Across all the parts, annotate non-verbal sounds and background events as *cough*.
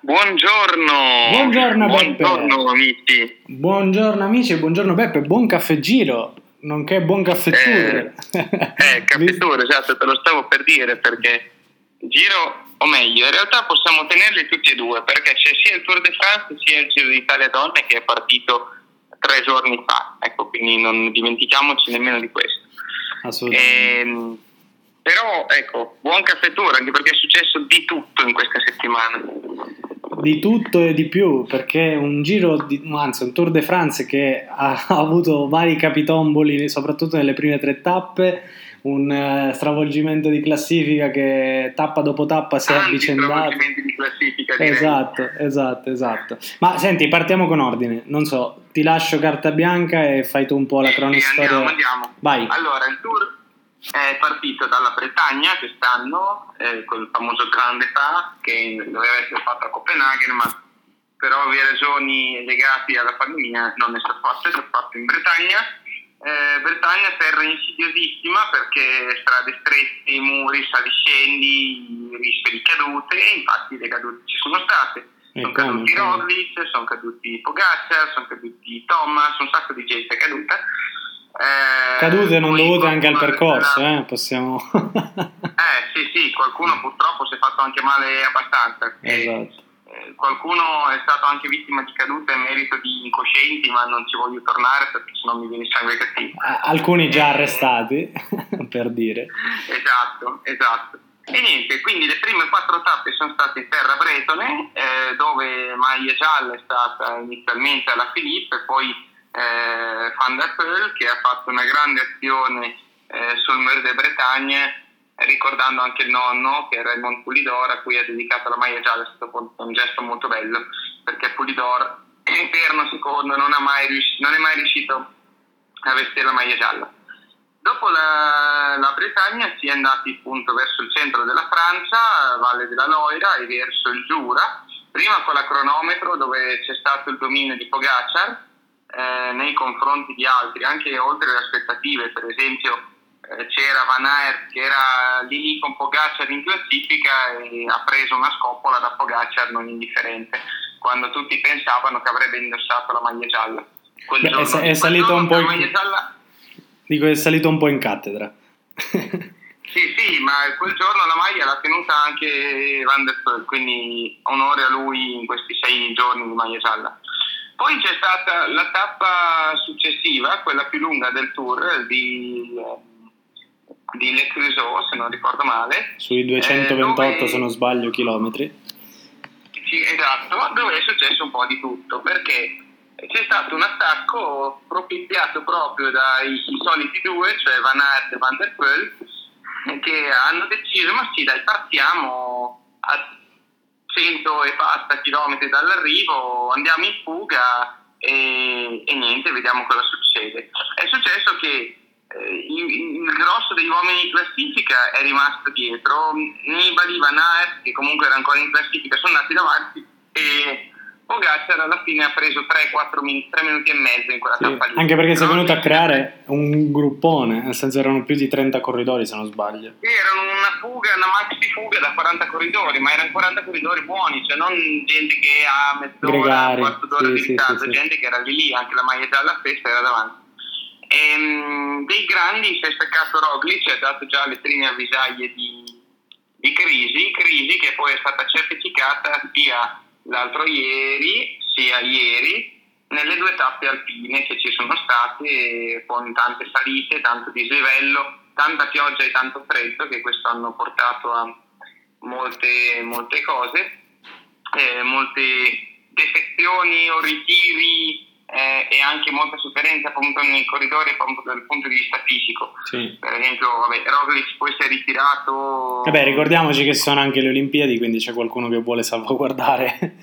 Buongiorno. Buongiorno. Buongiorno amici. Buongiorno amici e buongiorno Beppe, buon caffè giro, nonché buon caffè tour. Eh, *laughs* caffè tour, esatto, te lo stavo per dire perché giro, o meglio, in realtà possiamo tenerli tutti e due perché c'è sia il Tour de France sia il Giro d'Italia Donne che è partito tre giorni fa, ecco, quindi non dimentichiamoci nemmeno di questo. Assolutamente. Ehm, però ecco, buon caffè tour anche perché è successo di tutto in questa settimana. Di tutto e di più, perché un giro, di, anzi un Tour de France che *laughs* ha avuto vari capitomboli, soprattutto nelle prime tre tappe, un eh, stravolgimento di classifica che tappa dopo tappa si è Tanti avvicendato. di classifica direi. Esatto, esatto, esatto. Ma senti, partiamo con ordine. Non so, ti lascio carta bianca e fai tu un po' la cronistoria. andiamo, andiamo. Vai. Allora, il tour è partito dalla Bretagna quest'anno, eh, col famoso Grande Pas, che doveva essere fatto a Copenaghen, ma per ovvie ragioni legate alla pandemia non è stato fatto, è stato fatto in Bretagna. Eh, Bretagna terra insidiosissima perché strade strette, muri, saliscendi, rischio di cadute, e infatti le cadute ci sono state. Sono caduti? Roglic, sono caduti Pogacar, sono caduti Thomas, un sacco di gente è caduta. Eh, Cadute non dovute anche al percorso, resterà- eh? Possiamo... *laughs* Eh sì, sì, qualcuno purtroppo si è fatto anche male abbastanza. Esatto. eh, qualcuno è stato anche vittima di cadute a merito di incoscienti, ma non ci voglio tornare perché sennò mi viene il sangue cattivo. Alcuni già arrestati, *laughs* per dire. Esatto, esatto. E niente, quindi le prime quattro tappe sono state in terra bretone, eh, dove maglia gialla è stata inizialmente alla Filippo e poi eh, Van der Poel che ha fatto una grande azione eh, sul Mur de Bretagne, ricordando anche il nonno che è Raymond Pulidor a cui ha dedicato la maglia gialla, è stato un gesto molto bello perché Pulidor, interno secondo, non, ha mai rius- non è mai riuscito a vestire la maglia gialla. Dopo la, la Bretagna si è andati appunto verso il centro della Francia, Valle della Loira e verso il Giura, prima con la cronometro dove c'è stato il dominio di Pogacar eh, nei confronti di altri, anche oltre le aspettative, per esempio eh, c'era Van Aert che era lì con Pogacar in classifica e ha preso una scoppola da Pogacar non indifferente, quando tutti pensavano che avrebbe indossato la maglia gialla. Quel Beh, è giorno- è quel salito un po' in- gialla Dico, è salito un po' in cattedra. *laughs* Sì, sì, ma quel giorno la maglia l'ha tenuta anche Van der Poel, quindi onore a lui in questi sei giorni di maglia gialla. Poi c'è stata la tappa successiva, quella più lunga del tour di, di Le Creusot, se non ricordo male. Sui 228, Eh, dove- se non sbaglio, chilometri. Sì, esatto, dove è successo un po' di tutto, perché c'è stato un attacco propiziato proprio dai soliti due, cioè Van Aert e Van der Poel, che hanno deciso, ma sì dai, partiamo a 100 e passa chilometri dall'arrivo, andiamo in fuga e, e niente, vediamo cosa succede. È successo che eh, il, il grosso degli uomini in classifica è rimasto dietro, Nibali, Van Aert, che comunque era ancora in classifica, sono andati davanti e Pogacar alla fine ha preso 3-4 minuti, 3 minuti e mezzo in quella Sì, tappa lì. Anche perché si è venuto a creare un gruppone, nel senso erano più di 30 corridori, se non sbaglio. Sì, erano una fuga, una da 40 corridori, ma erano 40 corridori buoni, cioè non gente che ha mezz'ora, Gregari, un quarto d'ora sì, di ritardo, sì, sì. gente che era lì lì, anche la maglia gialla stessa era davanti. Ehm, dei grandi si è staccato Roglic, ha dato già le prime avvisaglie di, di crisi, crisi che poi è stata certificata sia l'altro ieri, sia ieri, nelle due tappe alpine che ci sono state con tante salite, tanto dislivello, tanta pioggia e tanto freddo che questo hanno portato a molte, molte cose, eh, molte defezioni o ritiri eh, e anche molta sofferenza appunto nei corridori appunto dal punto di vista fisico. Sì. Per esempio, vabbè, Roglic poi si è ritirato. Vabbè, ricordiamoci che sono anche le Olimpiadi, quindi c'è qualcuno che vuole salvaguardare.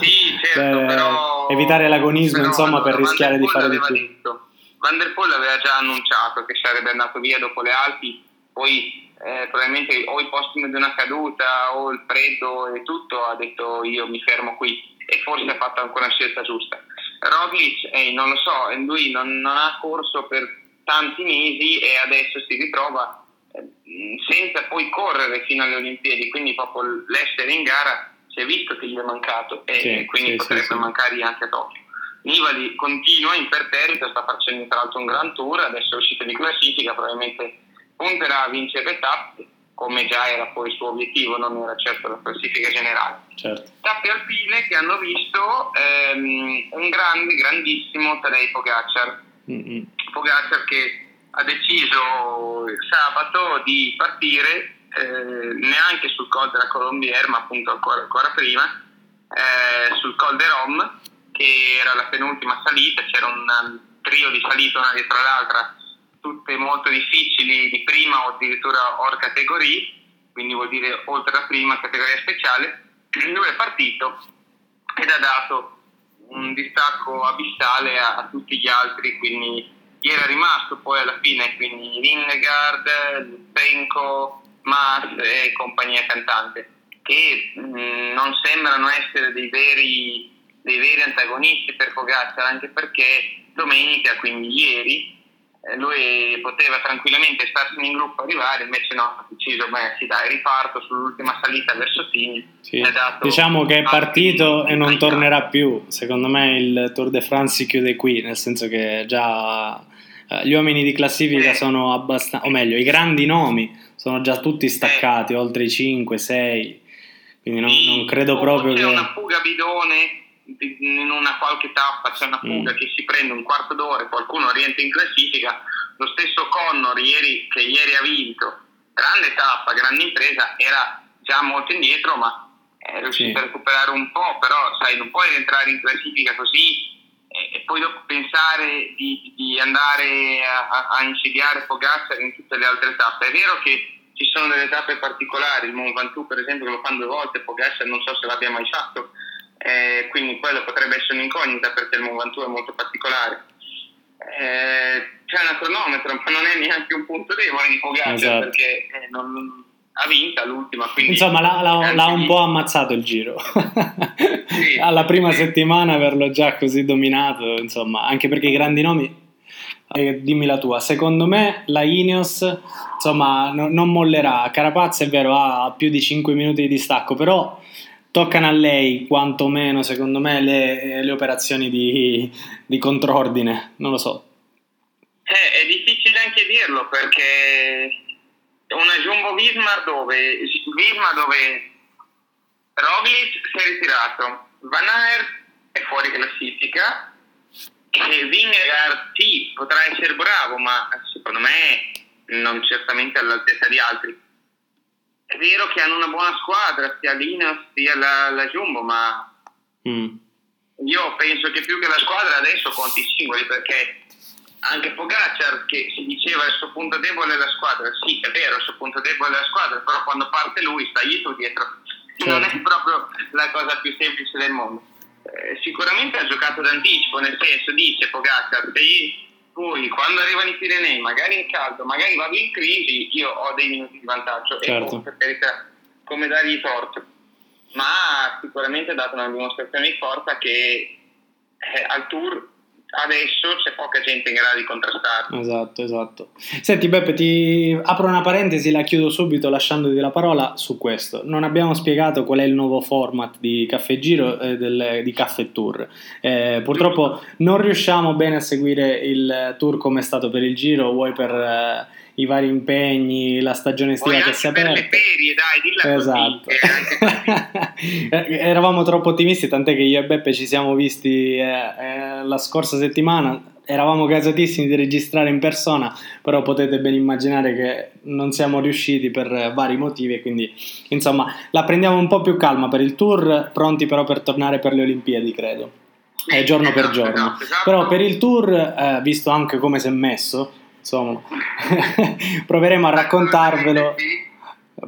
Sì, certo, *laughs* Per però... Evitare l'agonismo, però, insomma, per allora, rischiare Van di fare di più. Detto, Van der Poel aveva già annunciato che sarebbe andato via dopo le Alpi, poi eh, probabilmente o i postumi di una caduta o il freddo e tutto, ha detto io mi fermo qui e forse ha fatto anche una scelta giusta. Roglic, eh, non lo so, lui non, non ha corso per tanti mesi e adesso si ritrova eh, senza poi correre fino alle Olimpiadi, quindi proprio l'essere in gara si è visto che gli è mancato e Sì, quindi sì, potrebbe sì, mancargli anche a Tokyo. Nibali continua imperterrito, sta facendo tra l'altro un gran tour, adesso è uscito di classifica, probabilmente punterà a vincere le tappe, come già era poi il suo obiettivo, non era certo la classifica generale. certo. Tappe alpine che hanno visto ehm, un grande, grandissimo Tadej Pogacar, Mm-mm. Pogacar che ha deciso sabato di partire eh, neanche sul Col della Colombière, ma appunto ancora, ancora prima, eh, sul Col de Rome, che era la penultima salita, c'era un trio di salite una dietro l'altra, tutte molto difficili di prima o addirittura or categoria, quindi vuol dire oltre la prima categoria speciale. Lui è partito ed ha dato un distacco abissale a, a tutti gli altri, quindi chi era rimasto poi alla fine, quindi Lindegard, Lutsenko, Mas e compagnia cantante, che mh, non sembrano essere dei veri, dei veri antagonisti per Pogacar, anche perché domenica, quindi ieri, lui poteva tranquillamente starsene in gruppo arrivare, invece no, ha deciso, beh sì dai, riparto sull'ultima salita verso Tigny. Sì. Diciamo che è partito e non tornerà più. Secondo me il Tour de France si chiude qui, nel senso che già eh, gli uomini di classifica Sì. sono abbastanza, o meglio, i grandi nomi sono già tutti staccati, oltre i 5, 6. Quindi non, non credo proprio c'è che... una fuga bidone in una qualche tappa, c'è una fuga Mm. che si prende un quarto d'ora e qualcuno rientra in classifica. Lo stesso Connor ieri, che ieri ha vinto, grande tappa, grande impresa, era già molto indietro, ma è riuscito Sì. a recuperare un po', però sai, non puoi rientrare in classifica così e, e poi dopo pensare di, di andare a, a- insediare Pogacar in tutte le altre tappe. È vero che ci sono delle tappe particolari, il Mont Ventoux per esempio che lo fanno due volte, Pogacar non so se l'abbia mai fatto, eh, quindi quello potrebbe essere un'incognita perché il Mont Ventoux è molto particolare. Eh, c'è un cronometro, ma non è neanche un punto debole di Pogacar Esatto. perché eh, non- ha vinta l'ultima. Quindi Insomma, l'ha, l'ha- l'ha un po' ammazzato il giro. Sì. *laughs* Alla prima Sì. settimana averlo già così dominato, insomma, anche perché i grandi nomi... eh, dimmi la tua. Secondo me la Ineos, insomma, no- non mollerà. Carapaz è vero, ha più di 5 minuti di distacco, però toccano a lei quantomeno, secondo me, le, le operazioni di, di contrordine. Non lo so. Eh, è difficile anche dirlo perché una Jumbo Visma dove, Visma dove Roglic si è ritirato, Van Aert è fuori classifica e Vingegaard sì, potrà essere bravo ma secondo me non certamente all'altezza di altri. È vero che hanno una buona squadra, sia l'Ineos sia la, la Jumbo, ma Mm. io penso che più che la squadra adesso conti i singoli perché anche Pogacar che si diceva il suo punto debole è la squadra, sì è vero il suo punto debole è la squadra, però quando parte lui stai tu dietro, non è Certo. proprio la cosa più semplice del mondo. Eh, sicuramente ha giocato d'anticipo, nel senso dice Pogacar, se poi quando arrivano i Pirenei, magari in caldo, magari vado in crisi, io ho dei minuti di vantaggio Certo. e per carità, come dargli torto ma ha sicuramente dato una dimostrazione di forza che eh, al tour adesso c'è poca gente in grado di contrastarlo. Esatto, esatto. Senti Beppe, ti apro una parentesi, la chiudo subito lasciandoti la parola su questo. Non abbiamo spiegato qual è il nuovo format di Caffè Giro e del- di Caffè Tour. Eh, purtroppo non riusciamo bene a seguire il tour come è stato per il Giro, vuoi per eh, i vari impegni, la stagione Poi estiva che si è anche per le aperta. ferie, dai, dilla Esatto. così. *laughs* Eravamo troppo ottimisti, tant'è che io e Beppe ci siamo visti eh, eh, la scorsa settimana. Eravamo gasatissimi di registrare in persona, però potete ben immaginare che non siamo riusciti per vari motivi. e Quindi, insomma, la prendiamo un po' più calma per il tour, pronti però per tornare per le Olimpiadi, credo. Eh, giorno per esatto, giorno. esatto, esatto. Però per il tour, eh, visto anche come si è messo, insomma, *laughs* proveremo a raccontarvelo.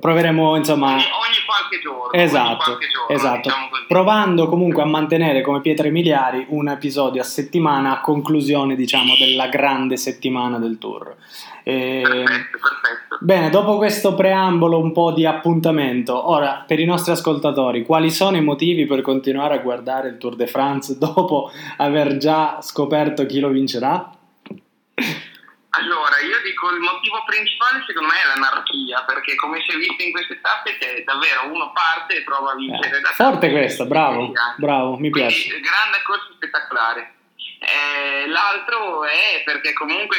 Proveremo, insomma, Ogni, ogni qualche giorno. Esatto, qualche giorno, esatto. diciamo provando comunque a mantenere come pietre miliari un episodio a settimana a conclusione diciamo della grande settimana del tour. E- Perfetto, perfetto. Bene, dopo questo preambolo un po' di appuntamento, ora per i nostri ascoltatori, quali sono i motivi per continuare a guardare il Tour de France *laughs* dopo aver già scoperto chi lo vincerà? Allora, io dico il motivo principale secondo me è l'anarchia, perché come si è visto in queste tappe c'è davvero uno parte e prova a vincere Eh, da forte questa, bravo, bravo, mi quindi, piace. grande corsa spettacolare. Eh, l'altro è perché comunque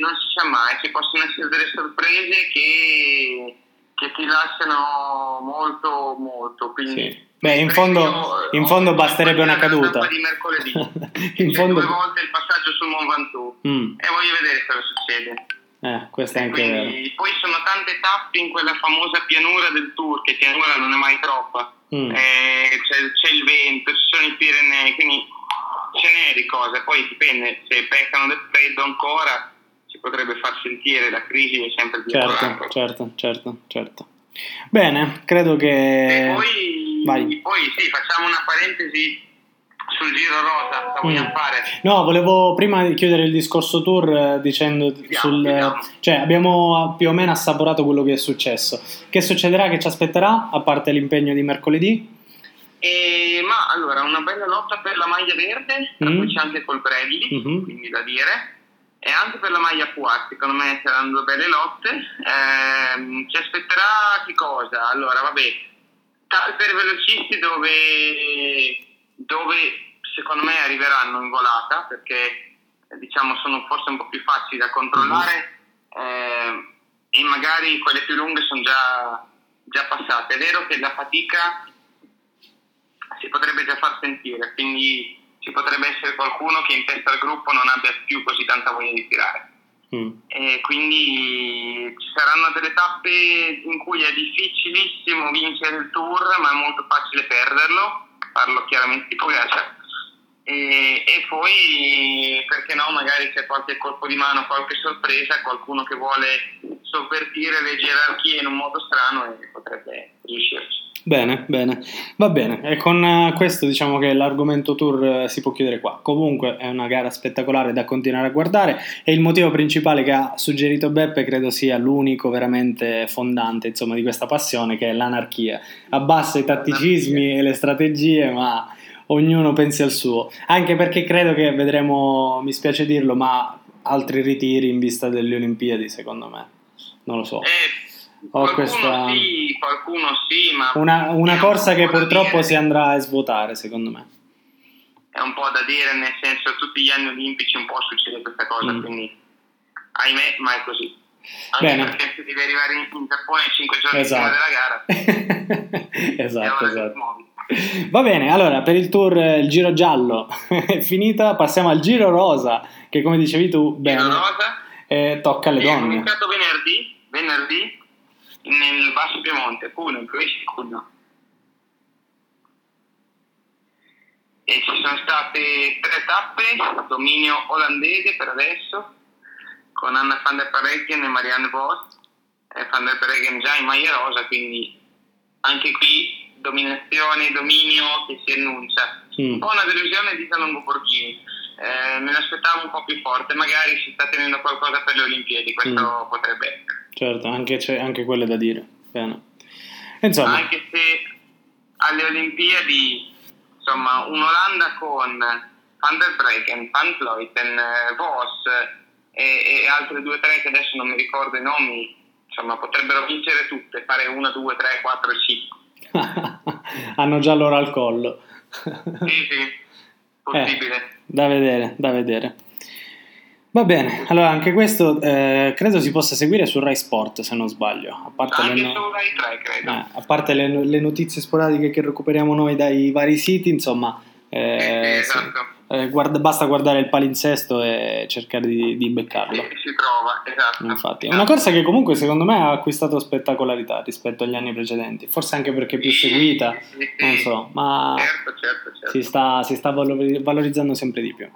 non si sa mai, ci possono essere delle sorprese che, che ti lasciano molto, molto. Quindi, Sì. Beh, in fondo, in fondo basterebbe una caduta. Di mercoledì. *laughs* in fondo... due volte il passaggio sul Mont Ventoux Mm, e voglio vedere cosa succede. eh, questo è anche. Quindi, poi sono tante tappe in quella famosa pianura del Tour, che pianura non è mai troppa. Mm. Eh, c'è, c'è il vento, ci sono i Pirenei, quindi ce n'è di cose. Poi dipende, se peccano del freddo ancora, potrebbe far sentire, la crisi è sempre dietro Certo, certo, certo, certo. Bene, credo E che... poi, vai. poi sì, facciamo una parentesi sul Giro Rosa, cosa vogliamo Mm. fare? No, volevo prima di chiudere il discorso tour eh, dicendo Chiudiamo, sul... chiudiamo. Cioè, abbiamo più o meno assaporato quello che è successo. Che succederà, che ci aspetterà, a parte l'impegno di mercoledì? E, ma allora, una bella lotta per la maglia verde, tra Mm. cui c'è anche col Bradley, Mhm. quindi da dire, e anche per la maglia Puat, secondo me saranno due belle lotte. Ehm, ci aspetterà che cosa? Allora, vabbè, per velocisti dove, dove secondo me arriveranno in volata, perché eh, diciamo sono forse un po' più facili da controllare ehm, e magari quelle più lunghe sono già, già passate. È vero che la fatica si potrebbe già far sentire, quindi qualcuno che in testa al gruppo non abbia più così tanta voglia di tirare. Mm. E quindi ci saranno delle tappe in cui è difficilissimo vincere il tour, ma è molto facile perderlo, parlo chiaramente di Pogacar. E, e poi, perché no, magari c'è qualche colpo di mano, qualche sorpresa, qualcuno che vuole sovvertire le gerarchie in un modo strano e potrebbe riuscirci. Bene, bene, va bene. E con eh, questo diciamo che l'argomento tour eh, si può chiudere qua. Comunque è una gara spettacolare da continuare a guardare e il motivo principale che ha suggerito Beppe credo sia l'unico veramente fondante insomma, di questa passione che è l'anarchia. Abbassa i tatticismi e le strategie ma ognuno pensi al suo. Anche perché credo che vedremo, mi spiace dirlo, ma altri ritiri in vista delle Olimpiadi secondo me. Non lo so. Eh, Ho qualcuno questa- sì, qualcuno sì, ma Una, una è corsa un che purtroppo si andrà a svuotare secondo me. è un po' da dire, nel senso tutti gli anni olimpici un po' succede questa cosa, Mm. quindi ahimè, ma è così. Anche Bene. perché se devi arrivare in, in Giappone 5 giorni prima Esatto. della gara, *laughs* esatto, esatto. Va bene, allora per il tour eh, il giro giallo *laughs* è finita, passiamo al giro rosa, che come dicevi tu, bene, Giro rosa, eh, tocca alle è donne. iniziato venerdì, venerdì nel Basso Piemonte, Cuneo, in provincia di Cuneo. E ci sono state tre tappe, dominio olandese per adesso, con Anna van der Perreggen e Marianne Vos, e van der Perreggen già in maglia rosa, quindi anche qui dominazione, dominio che si annuncia. Mm. Un po' una delusione di Longo Borghini, eh, me l'aspettavo un po' più forte, magari si sta tenendo qualcosa per le Olimpiadi, questo potrebbe essere. Certo, anche, c'è anche quello è da dire. Bene. Insomma, Anche se alle Olimpiadi, insomma, un'Olanda con Van der Breggen, Van Vleuten, eh, Vos e, e altre due o tre che adesso non mi ricordo i nomi, insomma, potrebbero vincere tutte, fare 1, 2, 3, 4 e 5. hanno già loro al collo. Sì, sì, *laughs* possibile. da vedere, da vedere. Va bene, allora anche questo eh, credo si possa seguire su Rai Sport se non sbaglio, a parte le, Anche no- su Rai 3, credo. eh, a parte le, le notizie sporadiche che recuperiamo noi dai vari siti, insomma, eh, Eh, sì. Eh, guarda- basta guardare il palinsesto e cercare di, di beccarlo. Sì, si trova, esatto. Infatti, è una corsa che comunque secondo me ha acquistato spettacolarità rispetto agli anni precedenti, forse anche perché è più seguita, sì, sì. non so, ma Certo, certo, certo. si sta, si sta valori- valorizzando sempre di più.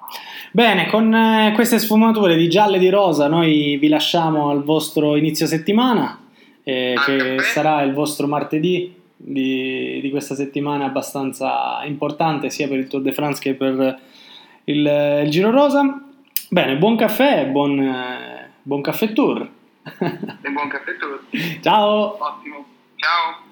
Bene, con eh, queste sfumature di giallo e di rosa noi vi lasciamo al vostro inizio settimana, eh, che sarà il vostro martedì di, di questa settimana abbastanza importante sia per il Tour de France che per il, il Giro Rosa. Bene, buon caffè, buon, eh, buon caffè tour. E buon caffè tutti. *laughs* Ciao! Ottimo. Ciao.